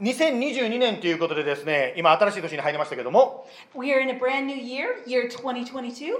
2022年ということでですね、今新しい年に入りましたけども、We are in a brand new year, year 2022.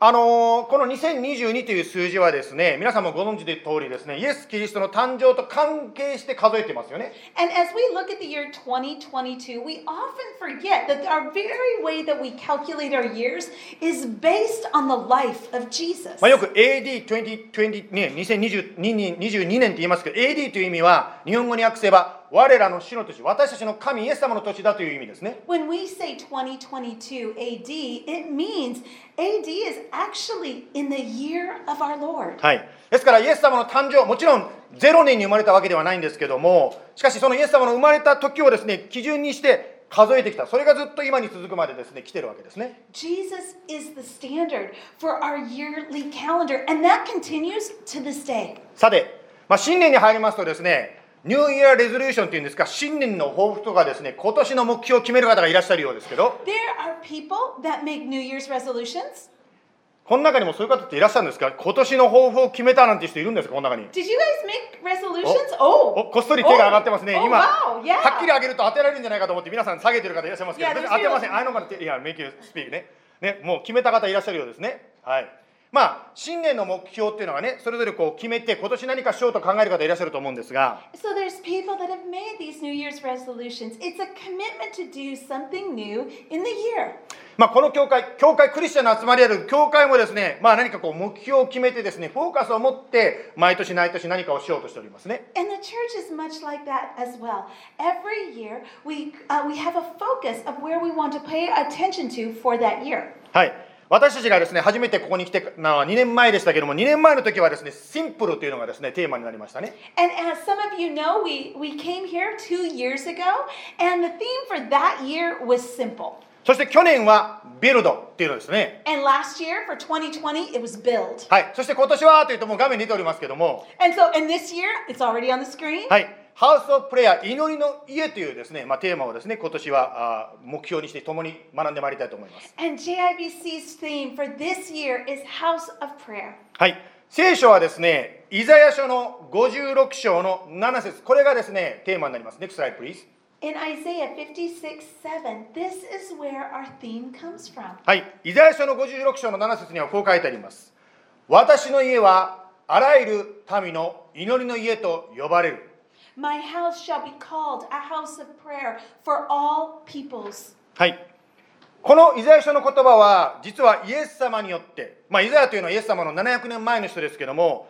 あのーこの2022という数字はですね、皆さんもご存知の通りですね、イエス・キリストの誕生と関係して数えてますよね。And as we look at the year 2022, we often forget that our very way that we calculate our years is based on the life of Jesus. まあ、よく AD2020 ね、2022年22年って言いますけど、AD という意味は、日本語に訳せば、我らの主の年、私たちの神イエス様の年だという意味ですね。When we say 2022 AD, it means AD is actually in the year of our Lord. はい。ですから、イエス様の誕生、もちろん0年に生まれたわけではないんですけども、しかしそのイエス様の生まれた時をですね、基準にして数えてきた。それがずっと今に続くまでですね、来てるわけですね。Jesus is the standard for our yearly calendar, and that continues to this day. さて、まあ、新年に入りますとですね、ニューイヤーレゾリューションっていうんですか、新年の抱負とかですね、今年の目標を決める方がいらっしゃるようですけど、There are people that make New Year's resolutions. この中にもそういう方っていらっしゃるんですか？今年の抱負を決めたなんて人いるんですか？この中に。Did you guys make resolutions? Oh, おこっそり手が上がってますね。Oh, 今、wow, yeah. はっきり上げると当てられるんじゃないかと思って皆さん下げてる方いらっしゃいますけど、Yeah, 別に there's 当てません。people- あの方いや、メイキュースピークね。ね、もう決めた方いらっしゃるようですね。はい。まあ、新年の目標っていうのがね、それぞれこう決めて、今年何かしようと考える方いらっしゃると思うんですが、So there's people that have made these New Year's resolutions. It's a commitment to do something new in the year. まあ、この教会、教会クリスチャンの集まりある教会もですね、まあ、何かこう目標を決めてですね、フォーカスを持って、毎年毎年何かをしようとしておりますね。And the church is much like that as well. Every year, we, uh, we have a focus of where we want to pay attention to for that year. はい。私たちがですね、初めてここに来てのは2年前でしたけども、2年前の時はですね、シンプルというのがですね、テーマになりましたね。And as some of you know, we, we came here two years ago, and the theme for that year was simple. そして去年はビルドっていうのですね。And last year, for 2020, it was build. はい。そして今年はというともう画面に出ておりますけども、And so, and this year, it's already on the screen. はい。ハウス・オブ・プレイヤー、祈りの家というですね、まあ、テーマをですね、今年はあー目標にして共に学んでまいりたいと思います。And JIBC's theme for this year is House of Prayer. はい。聖書はですね、イザヤ書の56章の7節これがですね、テーマになります。Next slide, please. In Isaiah 56 7, this is where our theme comes from. はい。イザヤ書の56章の7節にはこう書いてあります。私の家はあらゆる民の祈りの家と呼ばれる。My house shall be called a house of prayer for all peoples. はい。このイザヤ書の言葉は、実はイエス様によって、まあ、イザヤというのはイエス様の700年前の人ですけれども、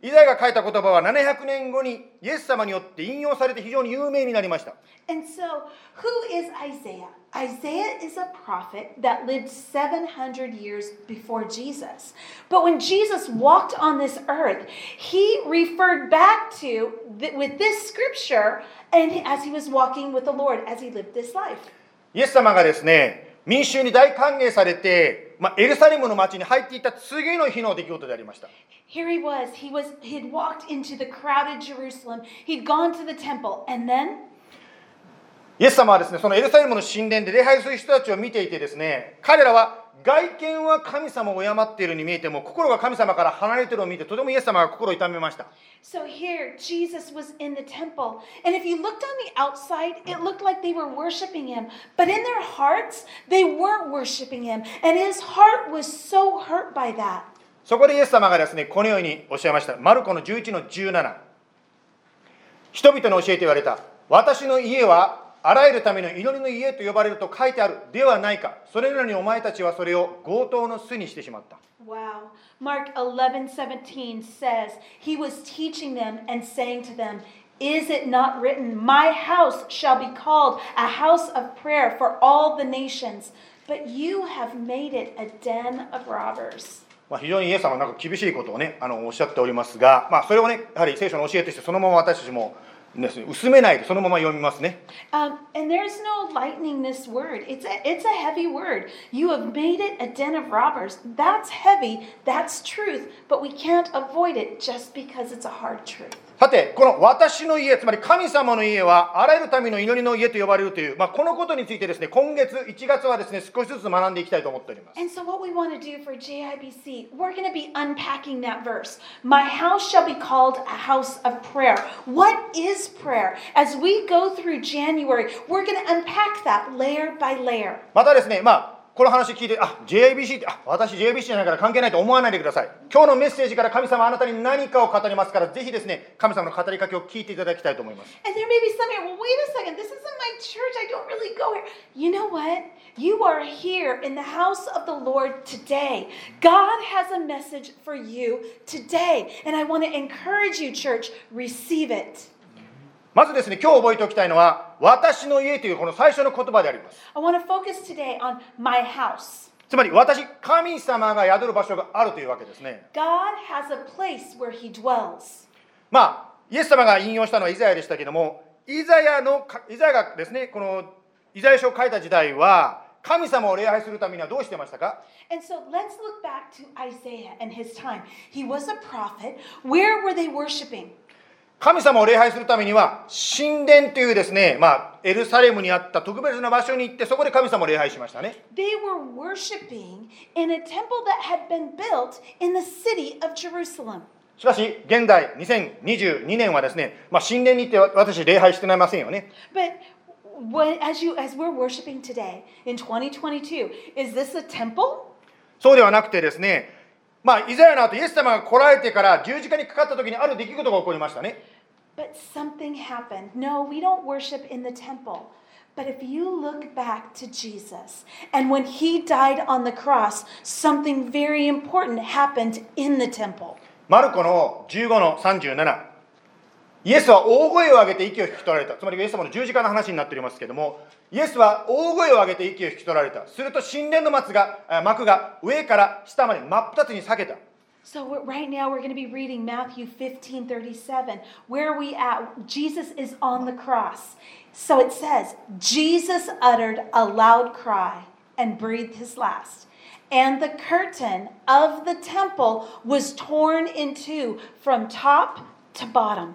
イダヤが書いた言葉は700年後にイエス様によって引用されて非常に有名になりました。イエス様がですね、民衆に大歓迎されて、まあ、エルサレムの町に入っていった次の日の出来事でありました。Here he was. He was he'd walked into the crowded Jerusalem. He'd gone to the temple and then イエス様はですね、そのエルサレムの神殿で礼拝する人たちを見ていてですね、彼らは外見は神様を敬っているに見えても、心が神様から離れているのを見て、とてもイエス様が心を痛めました。So here, Jesus was in the temple. And if you looked on the outside, it looked like they were worshiping him. But in their hearts, they weren't worshiping him. And his heart was so hurt by that. そこでイエス様がですね、このようにおっしゃいました。マルコの11の17。人々に教えて言われた。私の家はあらゆるための祈りの家と呼ばれると書いてあるではないか。それなのにお前たちはそれを強盗の巣にしてしまった。Wow. Mark 11 17 says, He was teaching them and saying to them, Is it not written, My house shall be called a house of prayer for all the nations? But you have made it a den of robbers. まあ、非常にイエス様はなんか厳しいことをねあのおっしゃっておりますが、まあ、それをねやはり聖書の教えとしてそのまま私たちも薄めないでそのまま読みますね。 Um, and there's no lightening this word. It's a, it's a heavy word. You have made it a den of robbers. That's heavy. That's truth. But we can't avoid it just because it's a hard truth. さて、この私の家、つまり神様の家は、あらゆる民の祈りの家と呼ばれるという、まあ、このことについてですね、今月1月はですね、少しずつ学んでいきたいと思っております。And so, what we want to do for JIBC, we're going to be unpacking that verse. My house shall be called a house of prayer. What is prayer? As we go through January, we're going to unpack that layer by layer. またですね、まあ、この話聞いて、あ JIBC って、あ私 JIBC じゃないから関係ないと思わないでください。今日のメッセージから神様あなたに何かを語りますから、ぜひですね、神様の語りかけを聞いていただきたいと思います。And there may be some here, well, wait a second, this isn't my church. I don't really go here. You know what? You are here in the house of the Lord today. God has a message for you today. And I want to encourage you, church, receive it. まずですね、今日覚えておきたいのは、私の家というこの最初の言葉であります。I want to focus today on my house. つまり、私、神様が宿る場所があるというわけですね。God has a place where he dwells. まあ、イエス様が引用したのはイザヤでしたけども、イザヤの、イザヤがですね、このイザヤ書を書いた時代は、神様を礼拝するためにはどうしてましたか And so let's look back to Isaiah and his time. He was a prophet. Where were they worshiping? 神様を礼拝するためには神殿というですね、まあ、エルサレムにあった特別な場所に行ってそこで神様を礼拝しましたね They were worshiping in a temple that had been built in the city of Jerusalem. しかし現在2022年はですね、まあ、神殿に行って私礼拝してないませんよね But when, as you as we're worshiping today in 2022, is this a temple? そうではなくてですねまあイザヤの後イエス様が来られてから十字架にかかった時にある出来事が起こりましたね But something happened. No, we don't worship in the temple. But if you look back to Jesus, and when he died on the cross, something very important happened in the temple. マルコの15の37イエスは大声を上げて息を引き取られたつまりイエス様の十字架の話になっておりますけれどもイエスは大声を上げて息を引き取られたすると神殿の幕が幕が上から下まで真っ二つに裂けた So right now we're going to be reading Matthew 15 37. Where are we at? Jesus is on the cross. So it says, Jesus uttered a loud cry and breathed his last. And the curtain of the temple was torn in two from top to bottom.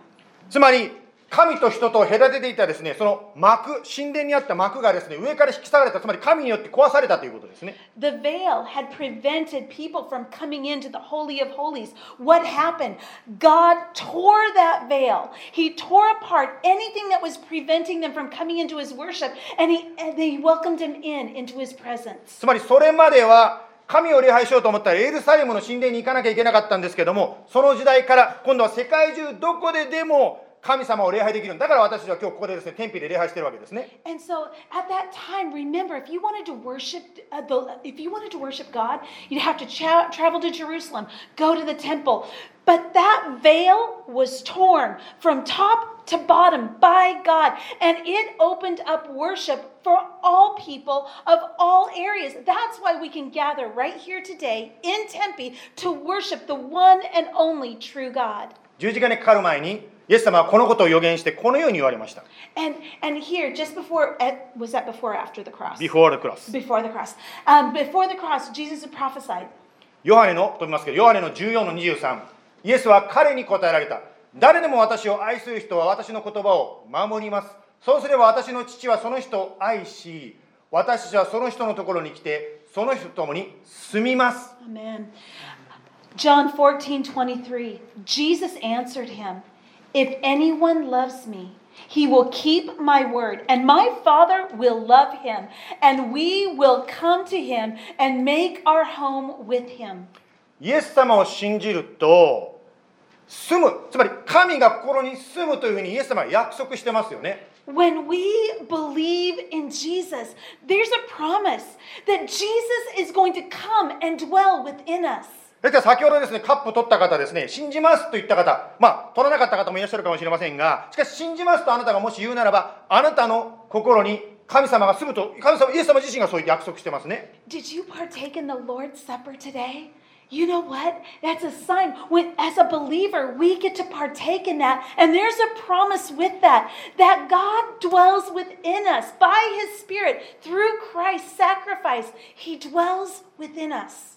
つまり神と人とを隔てていたですねその幕神殿にあった幕がですね上から引き裂かれたつまり神によって壊されたということですね The veil had prevented people from coming into the Holy of Holies. What happened? God tore that veil. He tore apart anything that was preventing them from coming into his worship, and he and they welcomed him in into his presence. つまりそれまでは神を礼拝しようと思ったらエルサレムの神殿に行かなきゃいけなかったんですけどもその時代から今度は世界中どこででも神様を礼拝できるだから私は今日ここでですね天日で礼拝してるわけですね And so at that time, remember, if you wanted to worship, uh, the, if you wanted to worship God, you'd have to cha- travel to Jerusalem, go to the temple. But that veil was torn from top to bottom by God, and it opened up worship for all people of all areas. That's why we can gather right here today in Tempe to worship the one and only true God. 十字架にかかる前に イエス様はこのことを予言してこのように言われました And and here, just before, eh, was that before or after the cross? Before the cross Before the cross. Um, before the cross, Jesus prophesied. ヨハネのと見ますけどヨハネの14の23イエスは彼に答えられた誰でも私を愛する人は私の言葉を守りますそうすれば私の父はその人を愛し私たちはその人のところに来てその人と共に住みます Amen. John 14, 23. Jesus answered him, If anyone loves me, he will keep my word, and my Father will love him, and we will come to him and make our home with him. イエス様を信じると住むつまり神が心に住むというふうにイエス様は約束してますよね When we believe in Jesus, there's a promise that Jesus is going to come and dwell within us. ですから先ほどですね、カップ取った方ですね、信じますと言った方、まあ、取らなかった方もいらっしゃるかもしれませんが、しかし信じますとあなたがもし言うならば、あなたの心に神様が住むと、神様、イエス様自身がそう約束してますね。Did you partake in the Lord's Supper today? You know what? That's a sign. When, as a believer, we get to partake in that. And there's a promise with that that God dwells within us by His Spirit through Christ's sacrifice. He dwells within us.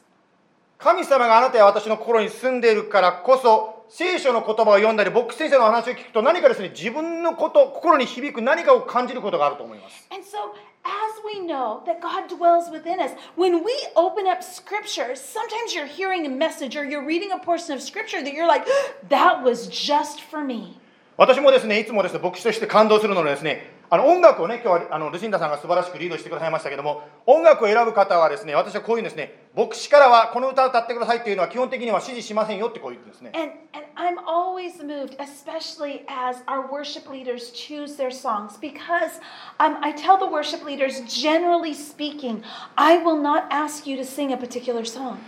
神様があなたや私の心に住んでいるからこそ、聖書の言葉を読んだり牧師先生の話を聞くと何かですね自分のこと心に響く何かを感じることがあると思います And so, as we know that God dwells within us, when we open up scripture, sometimes you're hearing a message or you're reading a portion of scripture that you're like, that was just for me. 私もですねいつもですね牧師として感動するのはですねあの音楽をね今日はあのルシンダさんが素晴らしくリードしてくださいましたけども音楽を選ぶ方はですね私はこういうんですね牧師からはこの歌を歌ってくださいっていうのは基本的には指示しませんよってこう言うんですね And, and I'm always moved, especially as our worship leaders choose their songs, because um, I tell the worship leaders, generally speaking, I will not ask you to sing a particular song.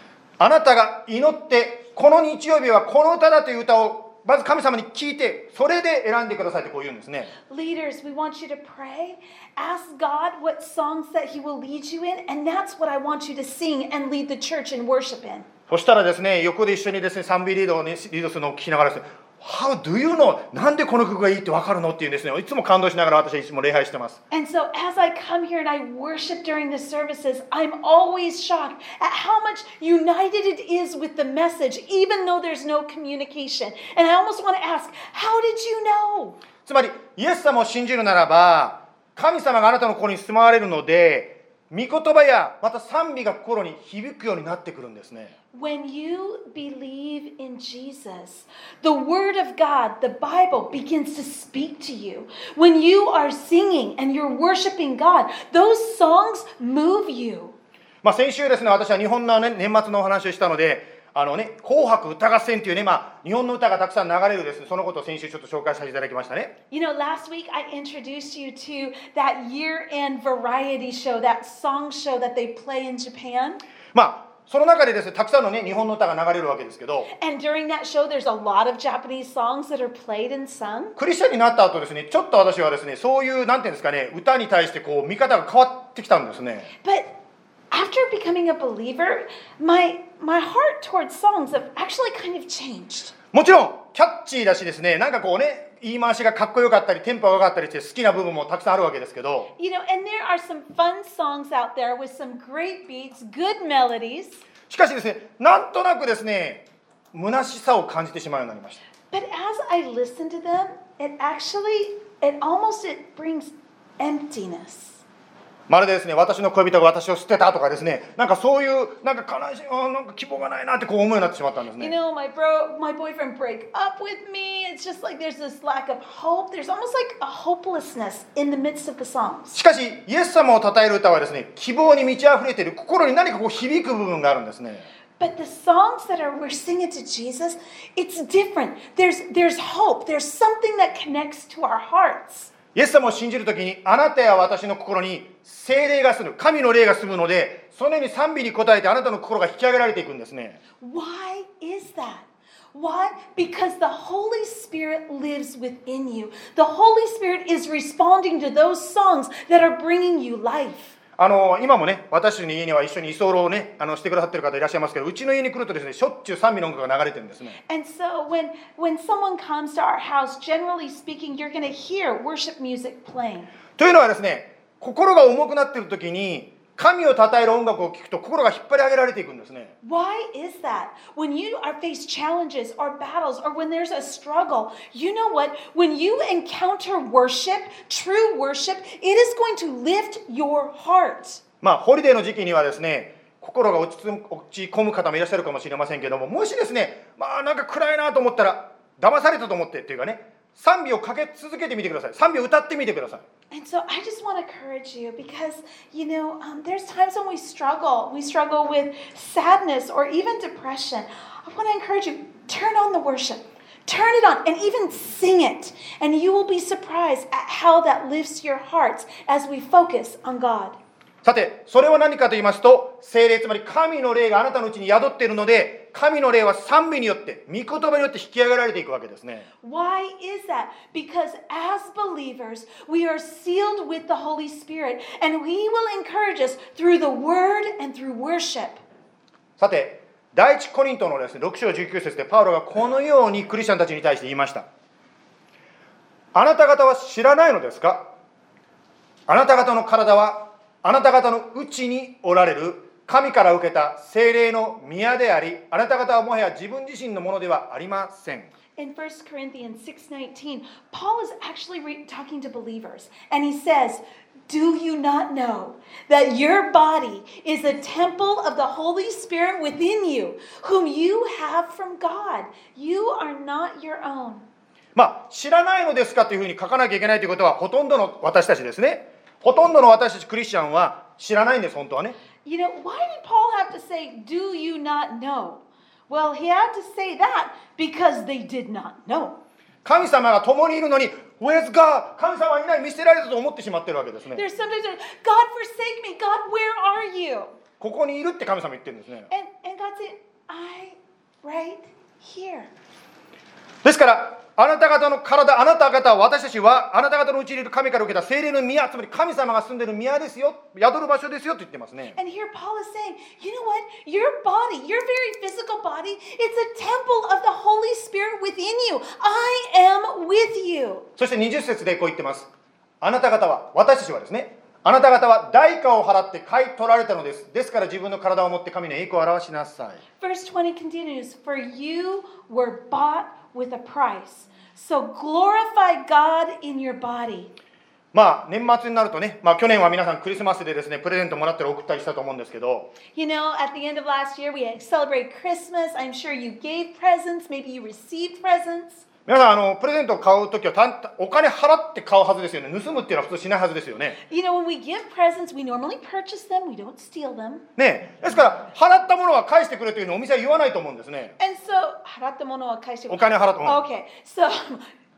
あなたが祈ってこの日曜日はこの歌だという歌をまず神様に聞いてそれで選んでくださいってこう言うんですね Leaders, we want you to pray. Ask God what songs that He will lead you in, and that's what I want you to sing and lead the church in worship in. そしたらですね横で一緒にですね賛美リードをねリードするのを聞きながらですね How do you know? なんでこの曲がいいって分かるのっていうんですね。いつも感動しながら私はいつも礼拝してます。つまり、イエス様を信じるならば、神様があなたの心に住まわれるので、御言葉やまた賛美が心に響くようになってくるんですね When you believe in Jesus, the Word of God, the Bible, begins to speak to you. When you are singing and you're worshiping God, those songs move you. まあ、先週ですね私は日本の、ね、年末のお話をしたのであのね「紅白歌合戦」っていうね、まあ、日本の歌がたくさん流れるですねそのことを先週ちょっと紹介させていただきましたね You know, last week I introduced you to that year end variety show, that song show that they play in Japan. まあその中でですねたくさんのね日本の歌が流れるわけですけど And during that show, there's a lot of Japanese songs that are played and sung. クリスチャンになった後ですねちょっと私はですねそういうなんていうんですかね歌に対してこう見方が変わってきたんですね But after becoming a believer, my my heart towards songs have actually kind of changed. もちろんキャッチーだしですねなんかこうね言い回しがかっこよかったりテンポが良かったりして好きな部分もたくさんあるわけですけど You know, and there are some fun songs out there with some great beats, good melodies. しかしですねなんとなくですね虚しさを感じてしまうようになりました But as I listen to them, it actually it almost it brings emptiness. まるでですね私の恋人が私を捨てたとかですねなんかそういうなんか悲しいなんか希望がないなってこう思うようになってしまったんです You ね know, my bro, my boyfriend break up with me. It's just like there's this lack of hope. There's almost like a hopelessness in the midst of the songs. しかしイエス様を称える歌はですね希望に満ち溢れている心に何かこう響く部分があるんですね But the songs that are we're singing to Jesus, it's different. There's there's hope. There's something that connects to our hearts. イエス様を信じるときにあなたや私の心に精霊が住む神の霊が住むのでそのように賛美に応えてあなたの心が引き上げられていくんですね Why is that? Why? Because the Holy Spirit lives within you. The Holy Spirit is responding to those songs that are bringing you life. あの今もね私の家には一緒に居候をねあのしてくださってる方いらっしゃいますけどうちの家に来るとですねしょっちゅう賛美の音楽が流れてるんですね And so when when someone comes to our house, generally speaking, you're going to hear worship music playing. というのはですね心が重くなっている時に神を称える音楽を聴くと心が引っ張り上げられていくんですね Why is that? When you are faced challenges or battles or when there's a struggle, you know what? When you encounter worship, true worship, it is going to lift your heart. まあホリデーの時期にはですね心が落ち込む方もいらっしゃるかもしれませんけどももしですねまあなんか暗いなと思ったら騙されたと思ってっていうかね賛美をかけ続けてみてください賛美を歌ってみてください And so I just want to encourage you because, you know, um, there's times when we struggle. We struggle with sadness or even depression. I want to encourage you turn on the worship, turn it on, and even sing it. And you will be surprised at how that lifts your hearts as we focus on God. さてそれは何かと言いますと聖霊つまり神の霊があなたのうちに宿っているので 神の霊は賛美によって御言葉によって引き上げられていくわけですね Why is that? Because as believers, we are sealed with the Holy Spirit, and He will encourage us through the Word and through worship. さて第一コリントのですね6章19節でパウロがこのようにクリスチャンたちに対して言いましたあなた方は知らないのですかあなた方の体はあなた方のうちにおられる神から受けた精霊の宮でありあなた方はもはや自分自身のものではありません In 1 Corinthians 6:19, Paul is actually re- talking to believers and he says, "Do you not know that your body is a temple of the Holy Spirit within you, whom you have from God? You are not your own." まあ知らないのですかというふうに書かなきゃいけないということはほとんどの私たちですねほとんどの私たちクリスチャンは知らないんです本当はね You know, why did Paul have to say, "Do you not know"? Well, he had to say that because they did not know. 神様が共にいるのに Where's God? 神様はいない見捨てられたと思ってしまってるわけですね There's sometimes God forsake me. God, where are you? ここにいるって神様言ってるんですね And and God said, I right here. ですからあなた方の体あなた方は私たちはあなた方のうちにいる神から受けた精霊の宮つまり神様が住んでいる宮ですよ宿る場所ですよと言ってますね And here Paul is saying, you know what? Your body, your very physical body, it's a temple of the Holy Spirit within you. I am with you. そして20節でこう言ってますあなた方は私たちはですねあなた方は代価を払って買い取られたのですですから自分の体を持って神の栄光を表しなさい Verse 20 continues, For you were bought with a price. So glorify God in your body. まあ年末になるとね、まあ、去年は皆さんクリスマスでですねプレゼントもらったり送ったりしたと思うんですけど You know, at the end of last year, we celebrated Christmas. I'm sure you gave presents, maybe you received presents. 皆さんあのプレゼントを買うときはたんお金払って買うはずですよね。盗むっていうのは普通しないはずですよね。You know, when we give presents, we normally purchase them, we don't steal them. ねですから払ったものは返してくれというのをお店は言わないと思うんですね。And so, 払ったものは返してお金払ったもの。Okay, so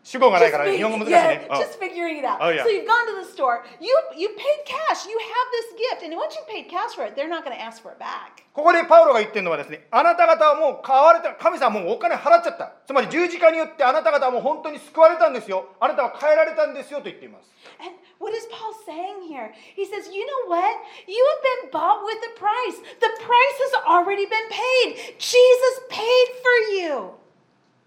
主語がない just, から日本語難しい yeah, ね、うん just figuring it out. Oh, yeah. So you've gone to the store, you you paid cash, you have this gift, and once you paid cash for it, they're not going to ask for it back. ここでパウロが言ってるのはですねあなた方はもう買われた神様はもうお金払っちゃったつまり十字架によってあなた方はもう本当に救われたんですよあなたは変えられたんですよと言っています And what is Paul saying here? He says, you know what? You have been bought with a price. The price has already been paid. Jesus paid for you.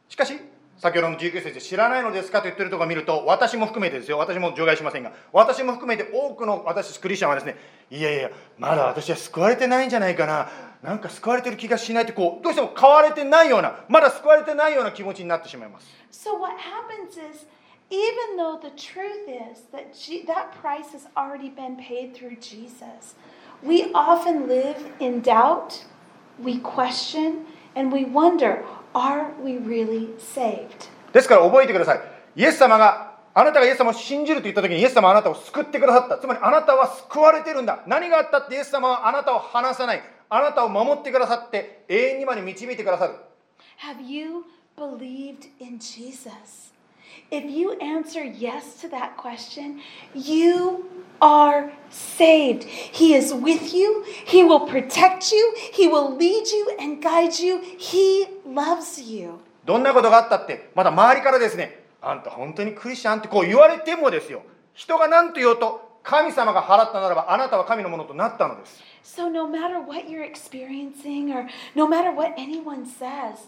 しかし先ほどの19節で知らないのですかと言ってるところを見ると私も含めてですよ。私も除外しませんが。私も含めて多くの私クリスチャンはですねいやいやまだ私は救われてないんじゃないかな。なんか救われてる気がしないってこうどうしても変われてないようなまだ救われてないような気持ちになってしまいます。So what happens is, even though the truth is that G- that price has already been paid through Jesus, we often live in doubt, we question, and we wonder, are we really saved? ですから覚えてください。イエス様があなたがイエス様を信じると言った時にイエス様はあなたを救ってくださった。つまりあなたは救われてるんだ。何があったってイエス様はあなたを離さない。あなたを守ってくださって永遠にまで導いてくださる。Have you believed in Jesus? If you answer yes to that question, you are saved. He is with you, He will protect you, He will lead you and guide you. He loves you. どんなことがあったってまだ周りからですねあんた本当にクリスチャンってこう言われてもですよ人が何と言おうと神様が払ったならばあなたは神のものとなったのです So, no matter what you're experiencing or no matter what anyone says,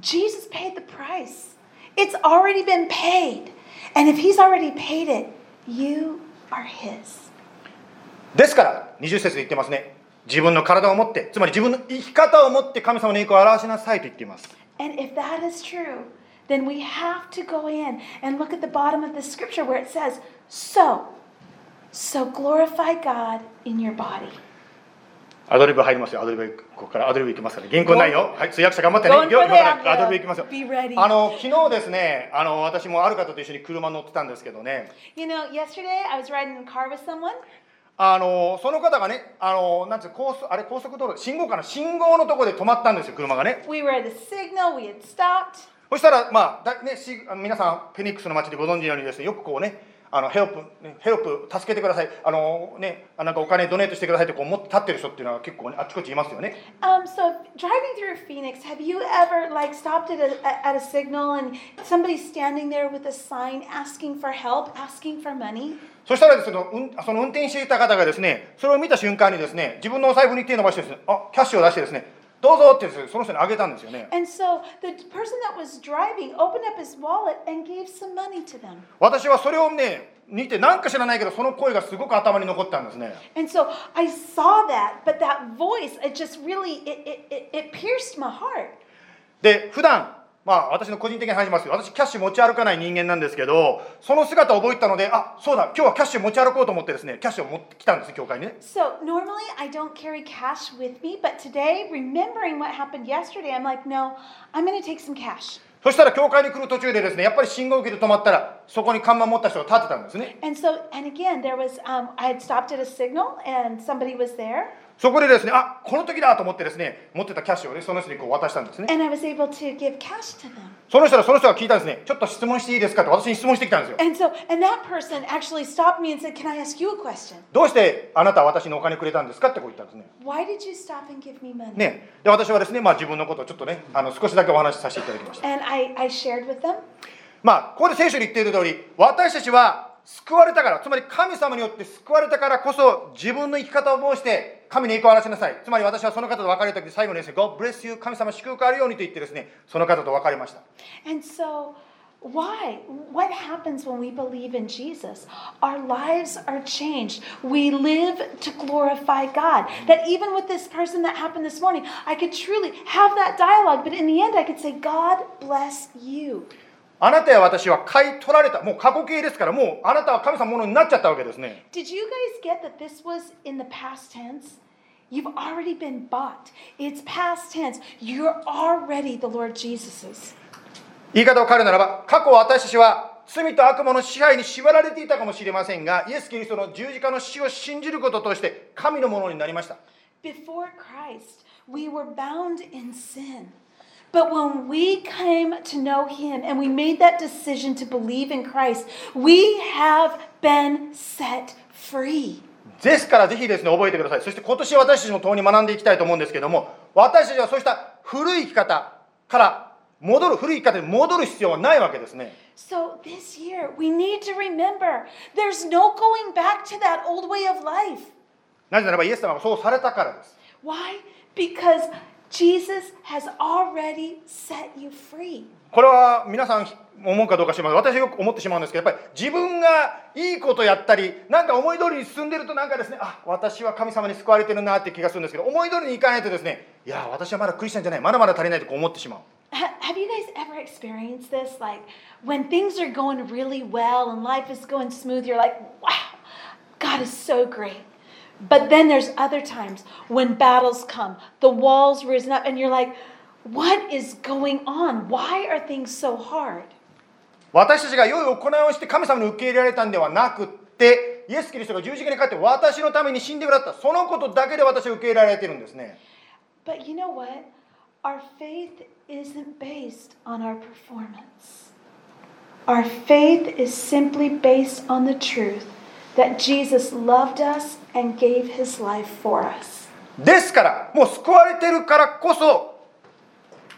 Jesus paid the price. It's already been paid. And if He's already paid it, you are His. ですから20節で言ってますね自分の体を持ってつまり自分の生き方を持って神様の栄光を表しなさいと言っています And if that is true, then we have to go in and look at the bottom of the scripture where it says, So, so glorify God in your body. アドリブ入りますよ。アドリブここからアドリブいきますから。原稿ないよ。はい通訳者頑張ってね。the アドリブいきますよ.あの昨日ですねあの私もある方と一緒に車乗ってたんですけどね。You know, yesterday I was riding in a car with someone, あのその方がねあのなんつう高速あれ高速道路信号かな？信号のところで止まったんですよ車がね。We were at a signal, we had stopped. そしたらまあだねし皆さんフェニックスの街でご存知のようにですねよくこうねあのヘルプ、ね、ヘルプ助けてくださいあのねあなんかお金ドネートしてくださいってこう持って立ってる人っていうのは結構ねあっちこっちいますよね Um, so driving through Phoenix, have you ever like stopped at a at a signal and somebody's standing there with a sign asking for help, asking for money? そしたらですね、うんその運転していた方がですね、それを見た瞬間にですね、自分のお財布に手を伸ばしてですね、あ、キャッシュを出してですね、どうぞってその人にあげたんですよね。私はそれをね、似て何か知らないけど、その声がすごく頭に残ったんですね。で、普段まあ私の個人的な話しますけど私キャッシュ持ち歩かない人間なんですけどその姿を覚えたのであそうだ今日はキャッシュ持ち歩こうと思ってですねキャッシュを持ってきたんです教会にね So normally I don't carry cash with me, but today, remembering what happened yesterday, I'm like, no, I'm going to take some cash. そしたら教会に来る途中でですねやっぱり信号機で止まったらそこに看板持った人が立ってたんですね And so, and again, there was, um, I had stopped at a signal and somebody was there. そこでですねあこの時だと思ってですね持ってたキャッシュをねその人にこう渡したんですね And I was able to give cash to them. その人はその人が聞いたんですねちょっと質問していいですか？って私に質問してきたんですよ And so, and that person actually stopped me and said, Can I ask you a question? どうしてあなたは私にお金くれたんですか？ってこう言ったんですね Why did you stop and give me money? ねで私はですね、まあ、自分のことをちょっとねあの少しだけお話しさせていただきました And I, I shared with them. まあここで聖書に言っている通り私たちは救われたからつまり神様によって救われたからこそ自分の生き方を通して神に栄光を表しなさいつまり私はその方と別れる時最後にですね God bless you 神様祝福あるようにと言ってですねその方と別れました And so, why? What happens when we believe in Jesus? Our lives are changed. We live to glorify God. That even with this person that happened this morning, I could truly have that dialogue, but in the end, I could say, God bless you. あなたや私は買い取られたもう過去形ですからもうあなたは神様のものになっちゃったわけですね Did you guys get that this was in the past tense? You've already been bought. It's past tense. You're already the Lord Jesus's. 言い方を変えるならば過去私たちは罪と悪魔の支配に縛られていたかもしれませんがイエス・キリストの十字架の死を信じることとして神のものになりました Before Christ, we were bound in sin. But when we came to know Him and we made that decision to believe in Christ, we have been set free. ですからぜひですね覚えてくださいそして今年私たちも共に学んでいきたいと思うんですけども私たちはそうした古い生き方から戻る古い生き方に戻る必要はないわけですね So this year, we need to remember there's no going back to that old way of life. なぜならばイエス様がそうされたからです Why? Because Jesus has already set you free. これは皆さん思うかどうか知りません私はよく思ってしまうんですけどやっぱり自分がいいことやったりなんか思い通りに進んでるとなんかですねあ私は神様に救われてるなって気がするんですけど思い通りにいかないとですねいや私はまだクリスチャンじゃないまだまだ足りないと思ってしまう Ha- Have you guys ever experienced this? Like when things are going really well and life is going smooth, you're like, wow, God is so great. But then there's other times when battles come, the walls risen up, and you're like, what is going on? Why are things so hard? 私たちが良い行いをして神様に受け入れられたんではなくってイエス・キリストが十字架にかかって私のために死んでくださったそのことだけで私は受け入れられているんですね But you know what? Our faith isn't based on our performance. Our faith is simply based on the truth that Jesus loved us and gave his life for us. ですからもう救われてるからこそ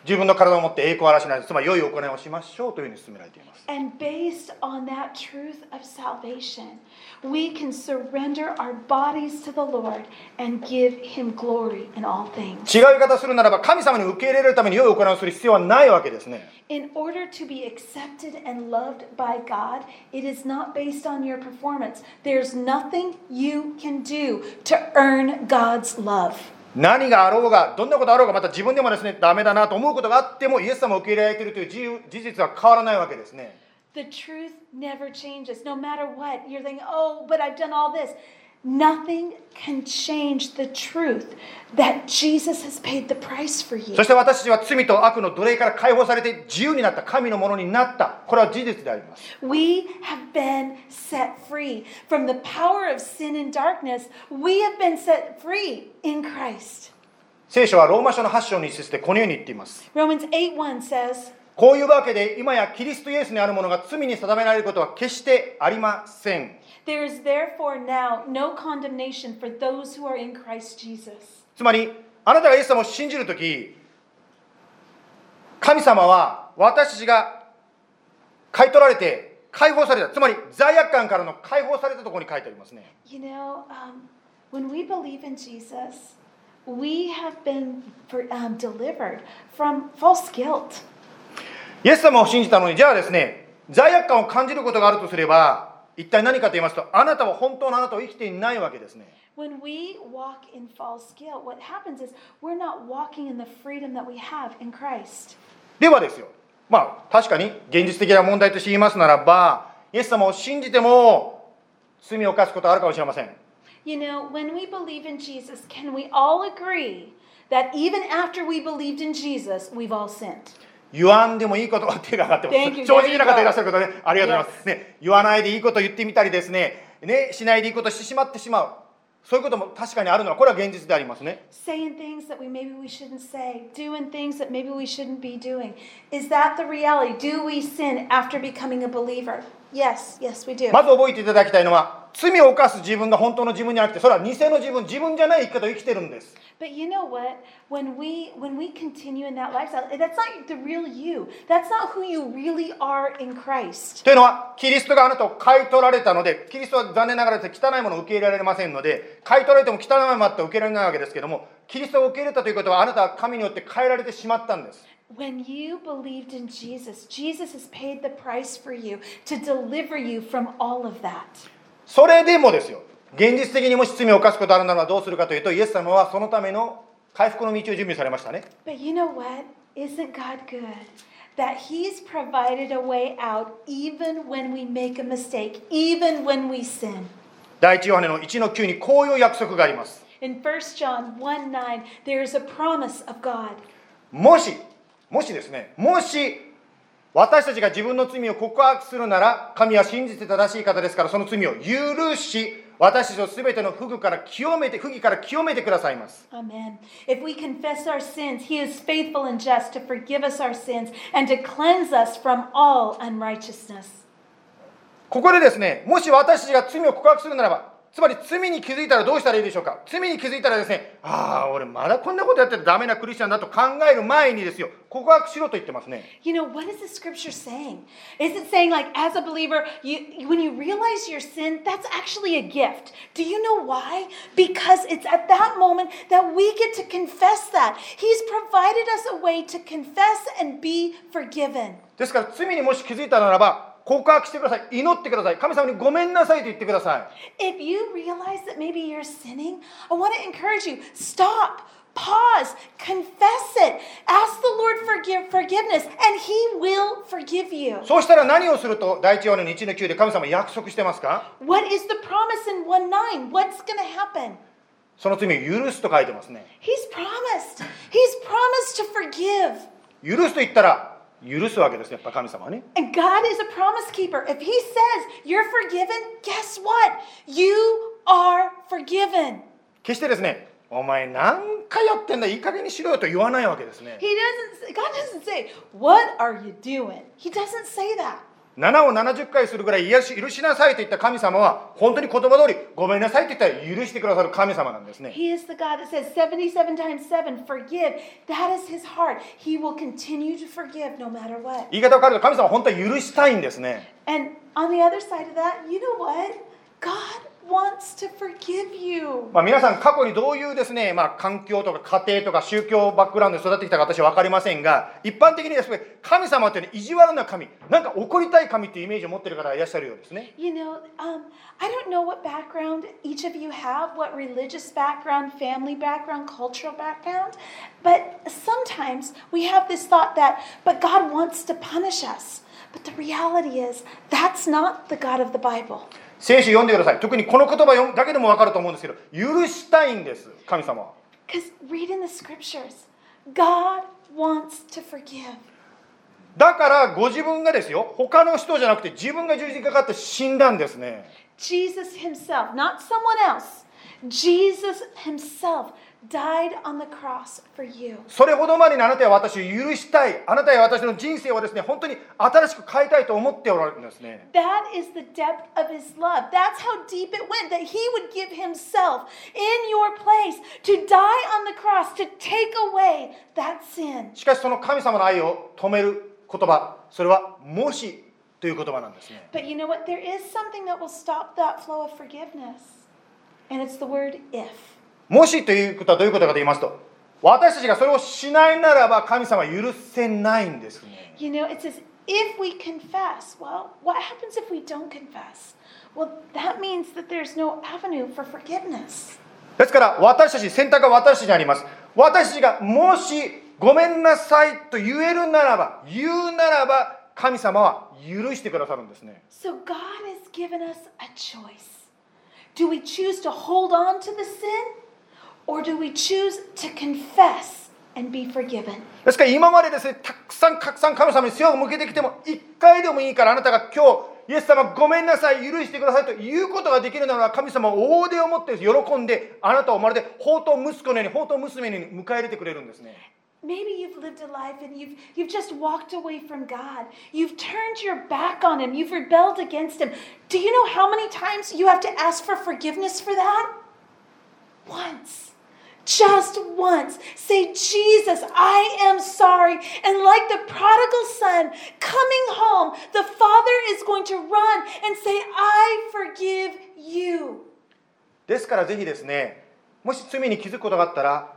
自分の体を持って栄光を表しないつまり良い行いをしましょうというふうに勧められています And based on that truth of salvation, we can surrender our bodies to the Lord and give him glory in all things. 違う言い方をするならば神様に受け入れるために良い行いをする必要はないわけですね In order to be accepted and loved by God, it is not based on your performance. There's nothing you can do to earn God's love. 何があろうがどんなことあろうがまた自分でもですねダメだなと思うことがあってもイエス様を受け入れられているという事事実は変わらないわけですね The truth never changes. No matter what, you're thinking, oh, but I've done all this. Nothing can change the truth that Jesus has paid the price for you. そして私たちは罪と悪の奴隷から解放されて自由になった神のものになったこれは事実であります We have been set free from the power of sin and darkness. We have been set free in Christ. 聖書はローマ書の8章に一節でこのように言っています Romans 8 1 says, こういうわけで今やキリストイエスにあるものが罪に定められることは決してありません There is therefore now no condemnation for those who are in Christ Jesus. つまりあなたがイエス様を信じるとき神様は私たちが買い取られて解放されたつまり罪悪感からの解放されたところに書いてありますね You know, um, when we believe in Jesus, we have been for, um, delivered from false guilt. イエス様を信じたのにじゃあですね罪悪感を感じることがあるとすれば一体何かと言いますとあなたは本当のあなたを生きていないわけですね When we walk in false guilt, what happens is we're not walking in the freedom that we have in Christ. ではですよまあ確かに現実的な問題として言いますならばイエス様を信じても罪を犯すことはあるかもしれません You know, when we believe in Jesus, can we all agree that even after we believed in Jesus, we've all sinned? 言わんでもいいこと手が上がってます。正直な方いらっしゃる方ね。ありがとうございます、ね、言わないでいいこと言ってみたりですね,ねしないでいいことしてしまってしまう。そういうことも確かにあるのはこれは現実でありますね。まず覚えていただきたいのは罪を犯す自分が本当の自分じゃなくてそれは偽の自分自分じゃない生き方を生きてるんです But you know what? When we when we continue in that lifestyle, that's not the real you. That's not who you really are in Christ. というのはキリストがあなたを買い取られたのでキリストは残念ながら汚いものを受け入れられませんので買い取られても汚いままって受けられないわけですけどもキリストを受け入れたということはあなたは神によって変えられてしまったんです When you believed in Jesus, Jesus has paid the price for you to deliver you from all of that. それでもですよ現実的にもし罪を犯すことあるならどうするかというとイエス様はそのための回復の道を準備されましたね But you know what? Isn't God good? That He's provided a way out even when we make a mistake, even when we sin. 第一ヨハネの1の9にこういう約束があります In 1 John 1 9, there's a promise of God. もしもしですねもし私たちが自分の罪を告白するなら神は真実で正しい方ですからその罪を許し私たちを全ての不義から清めて不義から清めてくださいます Amen. If we confess our sins, He is faithful and just to forgive us our sins and to cleanse us from all unrighteousness. ここでですねもし私たちが罪を告白するならばつまり罪に気づいたらどうしたらいいでしょうか罪に気づいたらですねああ俺まだこんなことやっててダメなクリスチャンだと考える前にですよ告白しろと言ってますね You know, what is the scripture saying? Is it saying, like, as a believer, you, when you realize your sin, that's actually a gift? Do you know why? Because it's at that moment that we get to confess that. He's provided us a way to confess and be forgiven. ですから罪にもし気づいたならば告白してください祈ってください神様にごめんなさいと言ってください If you realize that maybe you're sinning, I want to encourage you stop, pause, confess it, ask the Lord for forgive, forgiveness, and He will forgive you. そうしたら何をすると第一ヨハネの1の9で神様約束してますか What is the promise in 1 9? What's going to happen? その罪を許すと書いてますね He's promised. He's promised to forgive. 許すと言ったら許すわけですやっぱ神様はね And God is a promise keeper. If He says you're forgiven, guess what? You are forgiven. 決してですねお前何回やってんだいい加減にしろよと言わないわけですね He doesn't, God doesn't say, What are you doing? He doesn't say that. 7を70回するぐらい許し許しなさいと言った神様は本当に言葉通りごめんなさいと言ったら許してくださる神様なんですね He is the God that says 77 times 7, forgive. That is His heart. He will continue to forgive no matter what. 言い方を変えると神様は本当は許したいんですね And on the other side of that, you know what? God wants to forgive you. まあ、皆さん過去にどういうですね、まあ、環境とか家庭とか宗教バックグラウンドで育ってきたか私は分かりませんが一般的にですね神様っていうのは意地悪な神なんか怒りたい神っていうイメージを持ってる方がいらっしゃるようですね You know, um, I don't know what background each of you have, what religious background, family background, cultural background, but sometimes we have this thought that, but God wants to punish us. But the reality is, that's not the God of the Bible. 聖書読んでください特にこの言葉だけでも分かると思うんですけど許したいんです神様は Because read in the scriptures, God wants to forgive. だからご自分がですよ他の人じゃなくて自分が十字架にかかって死んだんですね Jesus himself, not someone else, Jesus himself died on the cross for you. それほどまでにあなたは私を許したいあなたや私の人生をですね本当に新しく変えたいと思っておられるんですね That is the depth of his love. That's how deep it went that he would give himself in your place to die on the cross to take away that sin. しかしその神様の愛を止める言葉それはもしという言葉なんですね But you know what? There is something that will stop that flow of forgiveness. And it's the word if. もしということはどういうことかと言いますと私たちがそれをしないならば神様は許せないんですね You know, it says if we confess. Well, what happens if we don't confess? Well, that means that there's no avenue for forgiveness. ですから私たち選択は私たちにあります私たちがもしごめんなさいと言えるならば言うならば神様は許してくださるんですね So God has given us a choice. Do we choose to hold on to the sin or do we choose to confess and be forgiven? ですから今までですねたくさんたくさん神様に背を向けてきても一回でもいいからあなたが今日イエス様ごめんなさい許してくださいということができるなら神様は大手を持って喜んであなたをまるで宝刀息子のように宝刀娘のように迎え入れてくれるんですね Maybe you've lived a life and you've, you've just walked away from God. You've turned your back on Him. You've rebelled against Him. Do you know how many times you have to ask for forgiveness for that? Once. Just once. Say, Jesus, I am sorry. And like the prodigal son coming home, the father is going to run and say, I forgive you. ですからぜひですねもし罪に気づくことがあったら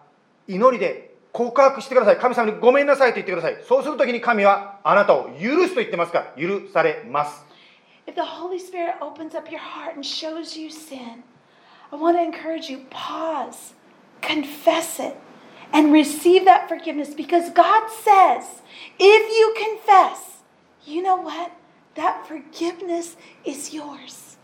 祈りで告白してください神様にごめんなさいと言ってくださいそうするときに神はあなたを許すと言ってますから許されます If the Holy Spirit opens up your heart and shows you sin, I want to encourage you pause, confess it, and receive that forgiveness because God says, if you confess, you know what? That forgiveness is yours.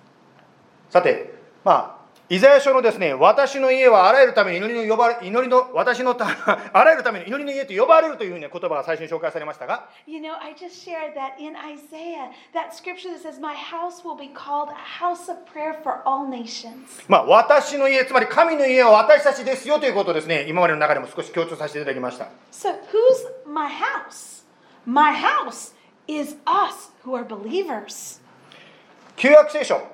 さてまあ イザヤ書のですね私の家はあらゆるために祈りの呼ばれ祈りの私のたあらゆるために祈りの家と呼ばれるというふうな言葉が最初に紹介されましたが You know, I just shared that in Isaiah, that scripture that says, My house will be called a house of prayer for all nations. まあ私の家つまり神の家は私たちですよということをですね今までの中でも少し強調させていただきました So, who's my house? My house is us who are believers. 旧約聖書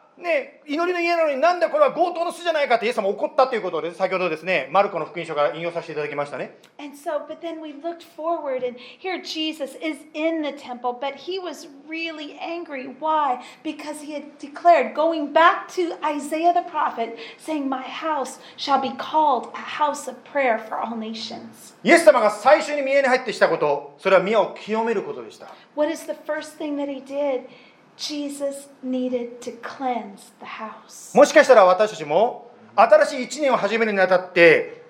ね、祈りの家なのになんだこれは強盗の巣じゃないかってイエス様怒ったということです先ほどですねマルコの福音書から引用させていただきましたね。イエス様が最初に、そう、でも、そう、でも、そう、それはも、そう、でも、そう、でも、そ、でも、そ、Jesus needed to cleanse the house. もしかしたら私たちも新しい一年を始めるにあたって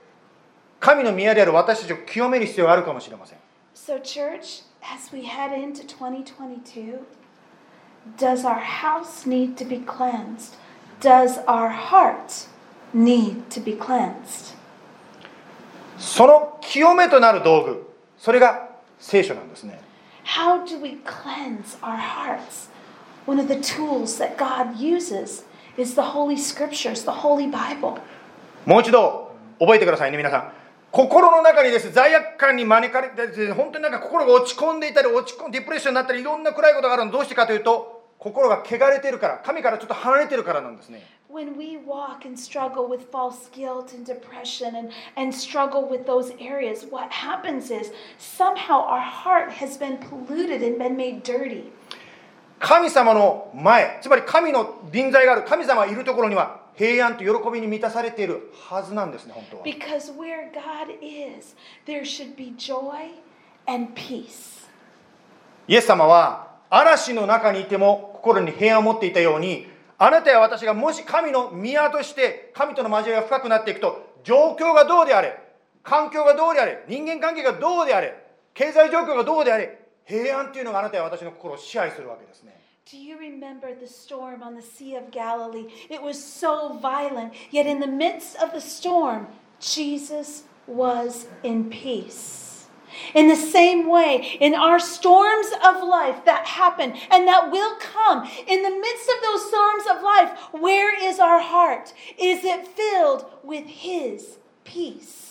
神の宮である私たちを清める必要があるかもしれません So, church, as we head into 2022, does our house need to be cleansed? Does our heart need to be cleansed? その清めとなる道具それが聖書なんですね How do we cleanse our hearts? One of the tools that God uses is the Holy Scriptures, the Holy Bible. もう一度覚えてくださいね皆さん心の中にです罪悪感に招かれてですね本当になんか心が落ち込んでいたり落ち込んディプレッションになったりいろんな暗いことがあるのどうしてかというと心が汚れてるから神からちょっと離れてるからなんですね When we walk and struggle with false guilt and depression and, and struggle with those areas, what happens is somehow our heart has been polluted and been made dirty. 神様の前つまり神の臨在がある神様がいるところには平安と喜びに満たされているはずなんですね本当は Because where God is, there should be joy and peace. イエス様は嵐の中にいても心に平安を持っていたようにあなたや私がもし神の宮として神との交わりが深くなっていくと状況がどうであれ環境がどうであれ人間関係がどうであれ経済状況がどうであれ平安というのがあなたや私の心を支配するわけですね Do you remember the storm on the Sea of Galilee? It was so violent, yet in the midst of the storm, Jesus was in peace. In the same way, in our storms of life that happen and that will come, in the midst of those storms of life, where is our heart? Is it filled with His peace?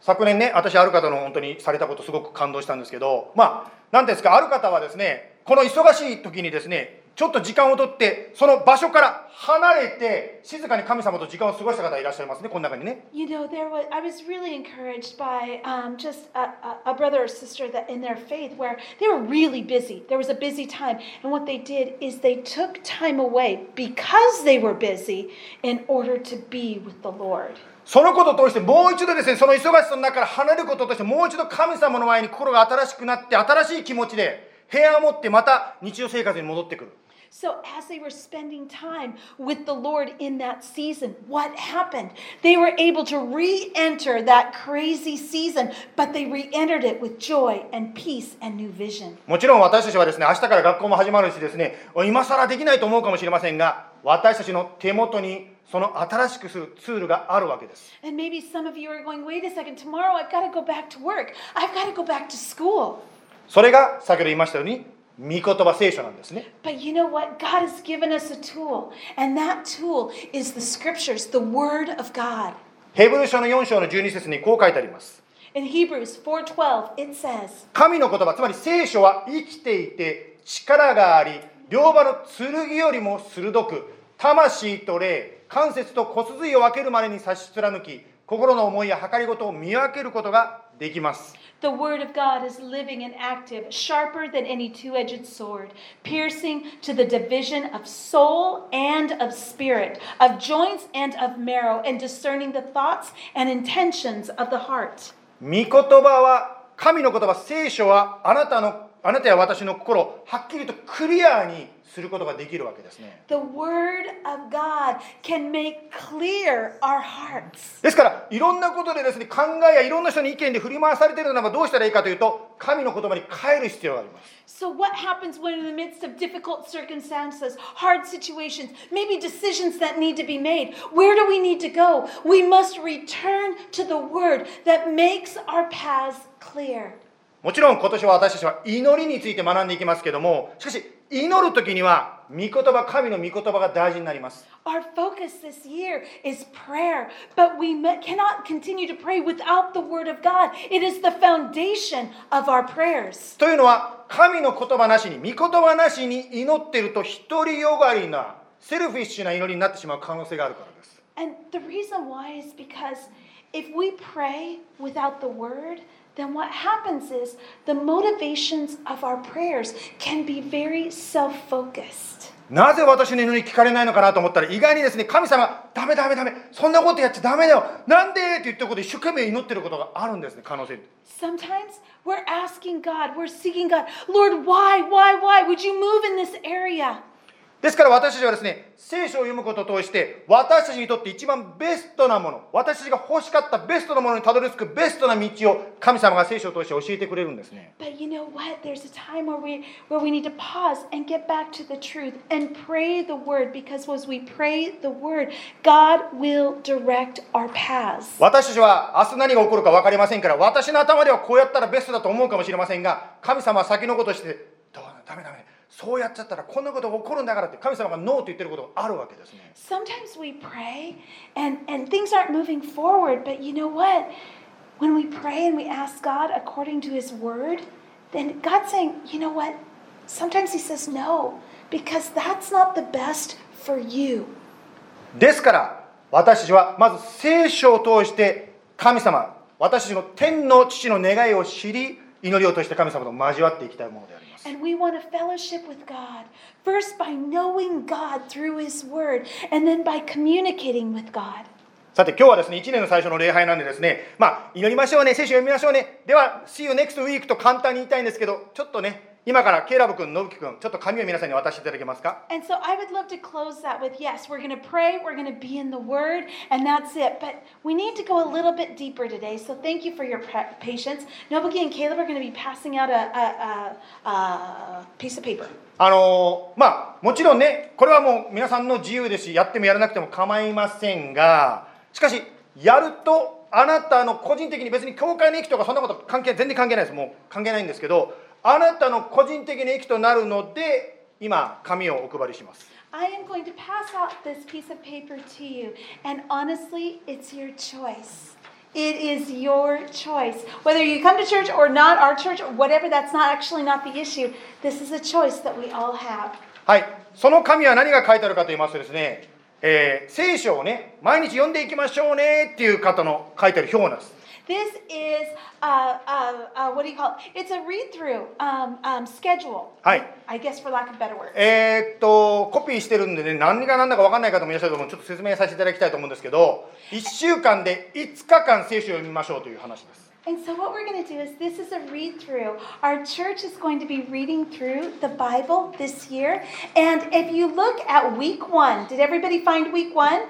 昨年ね私ある方の本当にされたことすごく感動したんですけどまあ 何ですかある方はですねこの忙しい時にですねちょっと時間をとってその場所から離れて静かに神様と時間を過ごした方いらっしゃいますねこの中にね You know, there was I was really encouraged by um, just a, a, a brother or sister that in their faith where they were really busy. There was a busy time, and what they did is they took time away because they were busy in order to be with the Lord. そのことを通してもう一度ですねその忙しさの中から離れることとしてもう一度神様の前に心が新しくなって新しい気持ちで平安を持ってまた日常生活に戻ってくる So, as they were spending time with the Lord in that season, what happened? They were able to re enter that crazy season, but they re entered it with joy and peace and new vision. もちろん私たちはですね明日から学校も始まるしですね今更できないと思うかもしれませんが私たちの手元にその新しくするツールがあるわけです And maybe some of you are going, wait a second, tomorrow I've got to go back to work. I've got to go back to school. それが先ほど言いましたように御言葉聖書なんですね But you know what? God has given us a tool, and that tool is the scriptures, the word of God. ヘブル書の4章の12節にこう書いてあります In Hebrews 4:12, it says, 神の言葉つまり聖書は生きていて力があり両刃の剣よりも鋭く魂と霊関節と骨髄を分けるまでに差し貫き心の思いや計りごとを見分けることができます The word of God is living and active, sharper than any two edged sword, piercing to the division of soul and of spirit, of joints and of marrow, and discerning the thoughts and intentions of the heart. 御言葉は神の言葉聖書はあなたのあなたや私の心をはっきりとクリアにすることができるわけですね The word of God can make clear our hearts. ですからいろんなことでですね考えやいろんな人に意見で振り回されているならばどうしたらいいかというと神の言葉に変える必要があります So, what happens when, in the midst of difficult circumstances, hard situations, maybe decisions that need to be made? Where do we need to go? We must return to the Word that makes our paths clear. もちろん今年は私たちは祈りについて学んでいきますけどもしかし祈る時には御言葉神の御言葉が大事になります Our focus this year is prayer, but we cannot continue to pray without the Word of God. It is the foundation of our prayers. というのは神の言葉なしに御言葉なしに祈っていると独りよがりなセルフィッシュな祈りになってしまう可能性があるからです And the reason why is because if we pray without the word, then what happens is the motivations of our prayers can be very self focused. なぜ私の祈り聞かれないのかなと思ったら意外にですね神様がダメダメダメそんなことやっちゃダメだよなんでって言ってることで一生懸命祈ってることがあるんですね可能性 Sometimes we're asking God, we're seeking God, Lord, why, why, why would you move in this area? ですから私たちはですね聖書を読むことを通して私たちにとって一番ベストなもの私たちが欲しかったベストなものにたどり着くベストな道を神様が聖書を通して教えてくれるんですね But you know what? There's a time where we where we need to pause and get back to the truth and pray the word because as we pray the word, God will direct our paths. 私たちは明日何が起こるか分かりませんから私の頭ではこうやったらベストだと思うかもしれませんが神様は先のことをしてどうだダメダメそうやっちゃったらこんなことが起こるんだからって神様がノーと言ってることがあるわけですね Sometimes we pray and, and things aren't moving forward, but you know what? When we pray and we ask God according to His word, then God's saying, you know what? Sometimes He says no, because that's not the best for you. ですから私たちはまず聖書を通して神様私たちの天の父の願いを知り祈りを通して神様と交わっていきたいものであります And we want to fellowship with God, first by knowing God through His word, and then by communicating with God. さて今日はですね1年の最初の礼拝なんでですねまあ祈りましょうね聖書読みましょうねでは See you next week と簡単に言いたいんですけどちょっとね 今からケイラブ君、ノブキ君、ちょっと紙を皆さんに渡していただけますか And so I would love to close that with yes, we're going to pray, we're going to be in the Word, and that's it. But we need to go a little bit deeper today. So thank you for your pa- patience. Nobuki and Caleb are going to be passing out a, a, a, a piece of paper. あのーまあもちろんねこれはもう皆さんの自由ですしやってもやらなくても構いませんがしかしやるとあなたの個人的に別に教会の駅とかそんなこと関係全然関係ないですもう関係ないんですけどあなたの個人的な駅となるので今紙をお配りします I am going to pass out this piece of paper to you, and honestly, it's your choice. It is your choice. Whether you come to church or not, our church, or whatever, that's not actually not the issue. This is a choice that we all have. はいその紙は何が書いてあるかと言いますとですね、えー聖書をね毎日読んでいきましょうねっていう方の書いてある表なんです This is, uh, uh, uh, what do you call it? It's a read through um, um, schedule. はい I guess for lack of better words. えーっとコピーしてるんでね何が何だか分かんない方もいらっしゃると思うちょっと説明させていただきたいと思うんですけど1週間で5日間聖書を読みましょうという話です And so, what we're going to do is this is a read through. Our church is going to be reading through the Bible this year. And if you look at week one, did everybody find week one?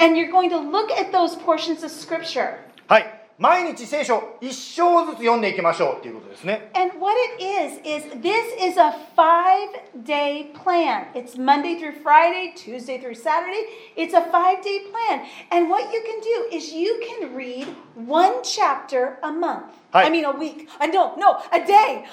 And you're going to look at those portions of scripture. はい 毎日聖書1章ずつ読んでいきましょうっていうことですね And what it is, is this is a five day plan. It's Monday through Friday, Tuesday through Saturday. It's a five day plan. And what you can do is you can read one chapter a month. Hi. I mean, a week. Uh, no, no, a day.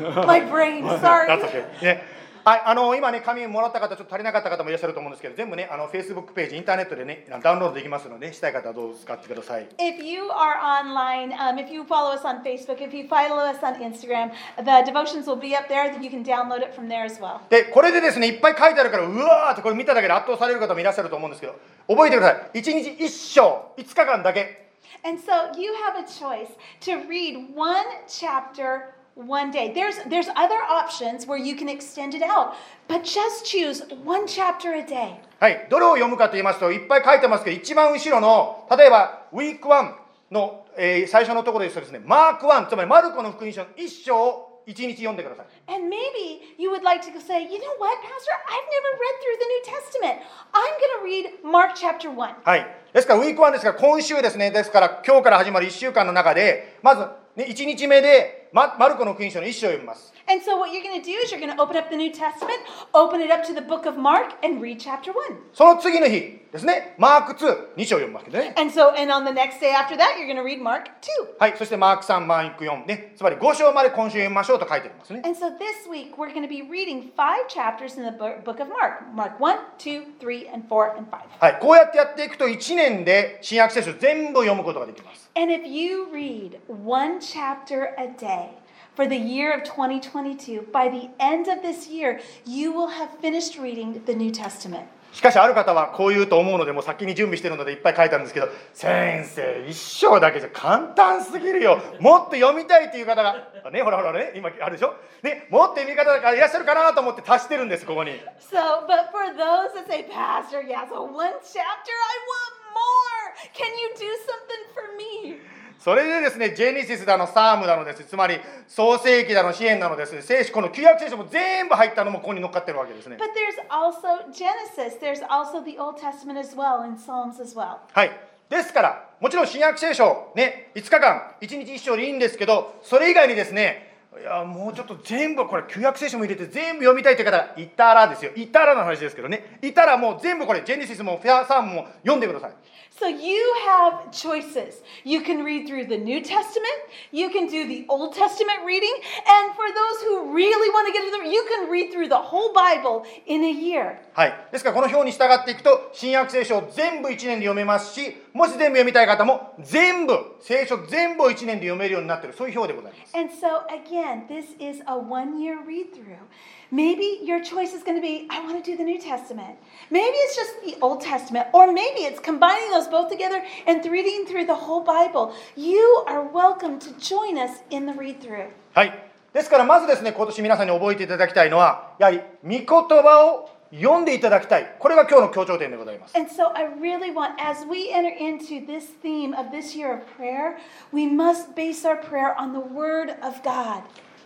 My brain, sorry. That's okay. ねはい、あの今ね、紙もらった方、ちょっと足りなかった方もいらっしゃると思うんですけど、全部ね、あの Facebook ページ、インターネットでね、ダウンロードできますので、したい方はどうぞ使ってください。If you are online, um, if you follow us on Facebook, if you follow us on Instagram, the devotions will be up there. You can download it from there as well. で、これでですね、いっぱい書いてあるから、うわーってこれ見ただけで圧倒される方もいらっしゃると思うんですけど、覚えてください。1日1章、5日間だけ。And so you have a choice to read one chapter one day. There's there's other options where you can extend it out, but just choose one chapter a day. はい、どれを読むかと言いますと、いっぱい書いてますけど、一番後ろの、例えば、ウィーク1の、えー最初のところですとですね、マーク1、つまりマルコの福音書の1章を1日読んでください。And maybe you would like to say, you know what, Pastor, I've never read through the New Testament. I'm going to read Mark chapter 1. はい。ですから、ウィーク1ですから、今週ですね、ですから、今日から始まる1週間の中で、まず、ね、1日目で、マルコの福音書の1章を読みます。And so what you're going to do is you're going to open up the New Testament, open it up to the book of Mark, and read chapter 1. その次の日ですね、マーク2、2章を読むわけでね。 And so, and on the next day after that, you're going to read Mark 2. はい。そして、マーク3、マーク4、ね、つまり5章まで今週読みましょうと書いてありますね。 And so this week, we're going to be reading five chapters in the bo- book of Mark Mark 1, 2, 3, and 4, and 5. はい。こうやってやっていくと、1年で新約聖書全部読むことができます。 And if you read one chapter a day for the year of 2022, by the end of this year, you will have finished reading the New Testament. しかしある方はこう言うと思うのでもう先に準備してるのでいっぱい書いてあるんですけど先生一章だけじゃ簡単すぎるよもっと読みたいっていう方がねほらほらね今あるでしょねもっと読み方がいらっしゃるかなと思って足してるんですここに So, but for those that say, Pastor, yeah, so one chapter, I want more. Can you do something for me? それでですねジェネシスだのサームだのです。つまり創世記だの支援なのです。ね聖書この旧約聖書も全部入ったのもここに乗っかってるわけですね。But there's also Genesis. There's also the Old Testament as well and Psalms as well. はい。ですからもちろん新約聖書ね5日間1日1章でいいんですけどそれ以外にですねいやもうちょっと全部これ旧約聖書も入れて全部読みたいという方がいたらですよ。いたらの話ですけどね。いたらもう全部これジェネシスもフェアサームも読んでください So you have choices. You can read through the New Testament, you can do the Old Testament reading, and for those who really want to get into the you can read through the whole Bible in a year. はいですからこの表に従っていくと新約聖書を全部1年で読めますし もし全部読みたい方も全部聖書全部を1年で読めるようになっているそういう表でございます And so again, this is a one-year read through. Maybe your choice is going to be I want to do the New Testament. Maybe it's just the Old Testament, or maybe it's combining those both together and reading through the whole Bible. You are welcome to join us in the read through. はい。ですからまずですね、今年皆さんに覚えていただきたいのは、やはり御言葉を読んでいただきたい。これが今日の強調点でございます。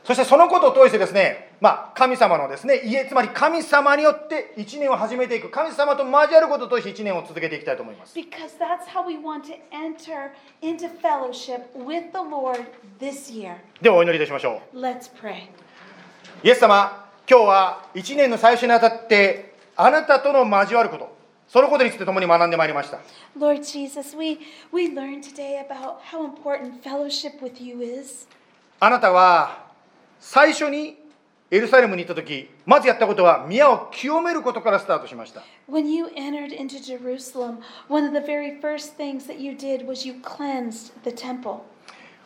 そしてそのことを通してですね、まあ、神様のですね、いえ、つまり神様によって一年を始めていく、神様と交わることを通して一年を続けていきたいと思います。ではお祈りいたしましょう。Let's イエス様。今日は1年の最初にあたって、あなたとの交わること、そのことについて共に学んでまいりました。Lord Jesus, we, we learned today about how important fellowship with you is. あなたは最初にエルサレムに行った時まずやったことは宮を清めることからスタートしました When you entered into Jerusalem, one of the very first things that you did was you cleansed the temple.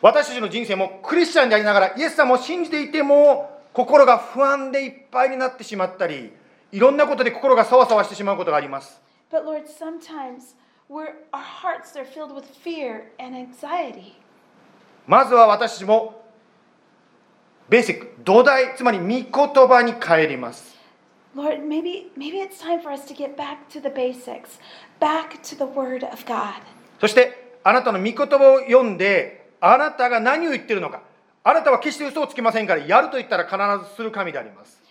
私たちの人生もクリスチャンでありながらイエス様を信じていても心が不安でいっぱいになってしまったりいろんなことで心がさわさわしてしまうことがあります But Lord, sometimes we're, our hearts are filled with fear and anxiety. まずは私もベーシック土台つまり御言葉に帰ります Lord, maybe maybe it's time for us to get back to the basics, back to the word of God. そしてあなたの御言葉を読んであなたが何を言ってるのかあなたは決して嘘をつきませんから、やると言ったら必ずする神であります。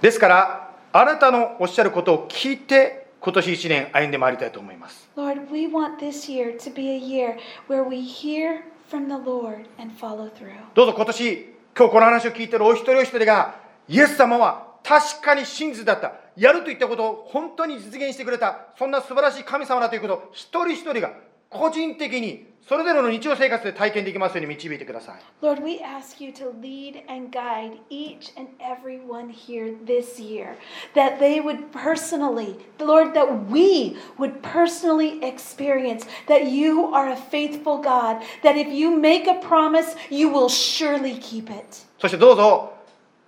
ですから、あなたのおっしゃることを聞いて、今年1年歩んでまいりたいと思います。どうぞ今年、今日この話を聞いているお一人お一人が、イエス様は、確かに真実だったやると言ったことを本当に実現してくれたそんな素晴らしい神様だということを一人一人が個人的にそれぞれの日常生活で体験できますように導いてください Lord, we ask you to lead and guide each and every one here this year, that they would personally, Lord, that we would personally experience that you are a faithful God, that if you make a promise, you will surely keep it. そしてどうぞ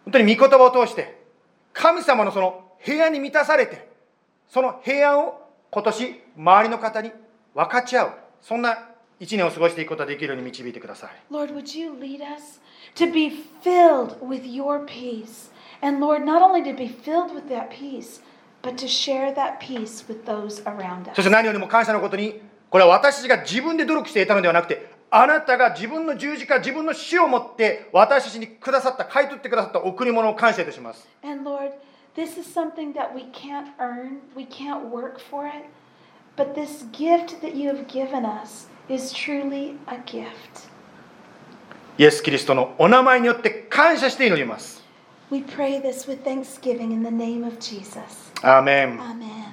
本当に御言葉を通して神様のその平安に満たされてその平安を今年周りの方に分かち合うそんな一年を過ごしていくことができるように導いてください Lord, would you lead us to be filled with your peace? And Lord, not only to be filled with that peace, but to share that peace with those around そし us. て何よりも感謝のことにこれは私たちが自分で努力して得たのではなくてあなたが自分の十字架自分の死をもって私たちにくださった買い取ってくださった贈り物を感謝いたします And Lord, this is something that we can't earn, we can't work for it, but this gift that you have given us is truly a gift. イエス・キリストのお名前によって感謝して祈ります We pray this with thanksgiving in the name of Jesus. アーメン Amen.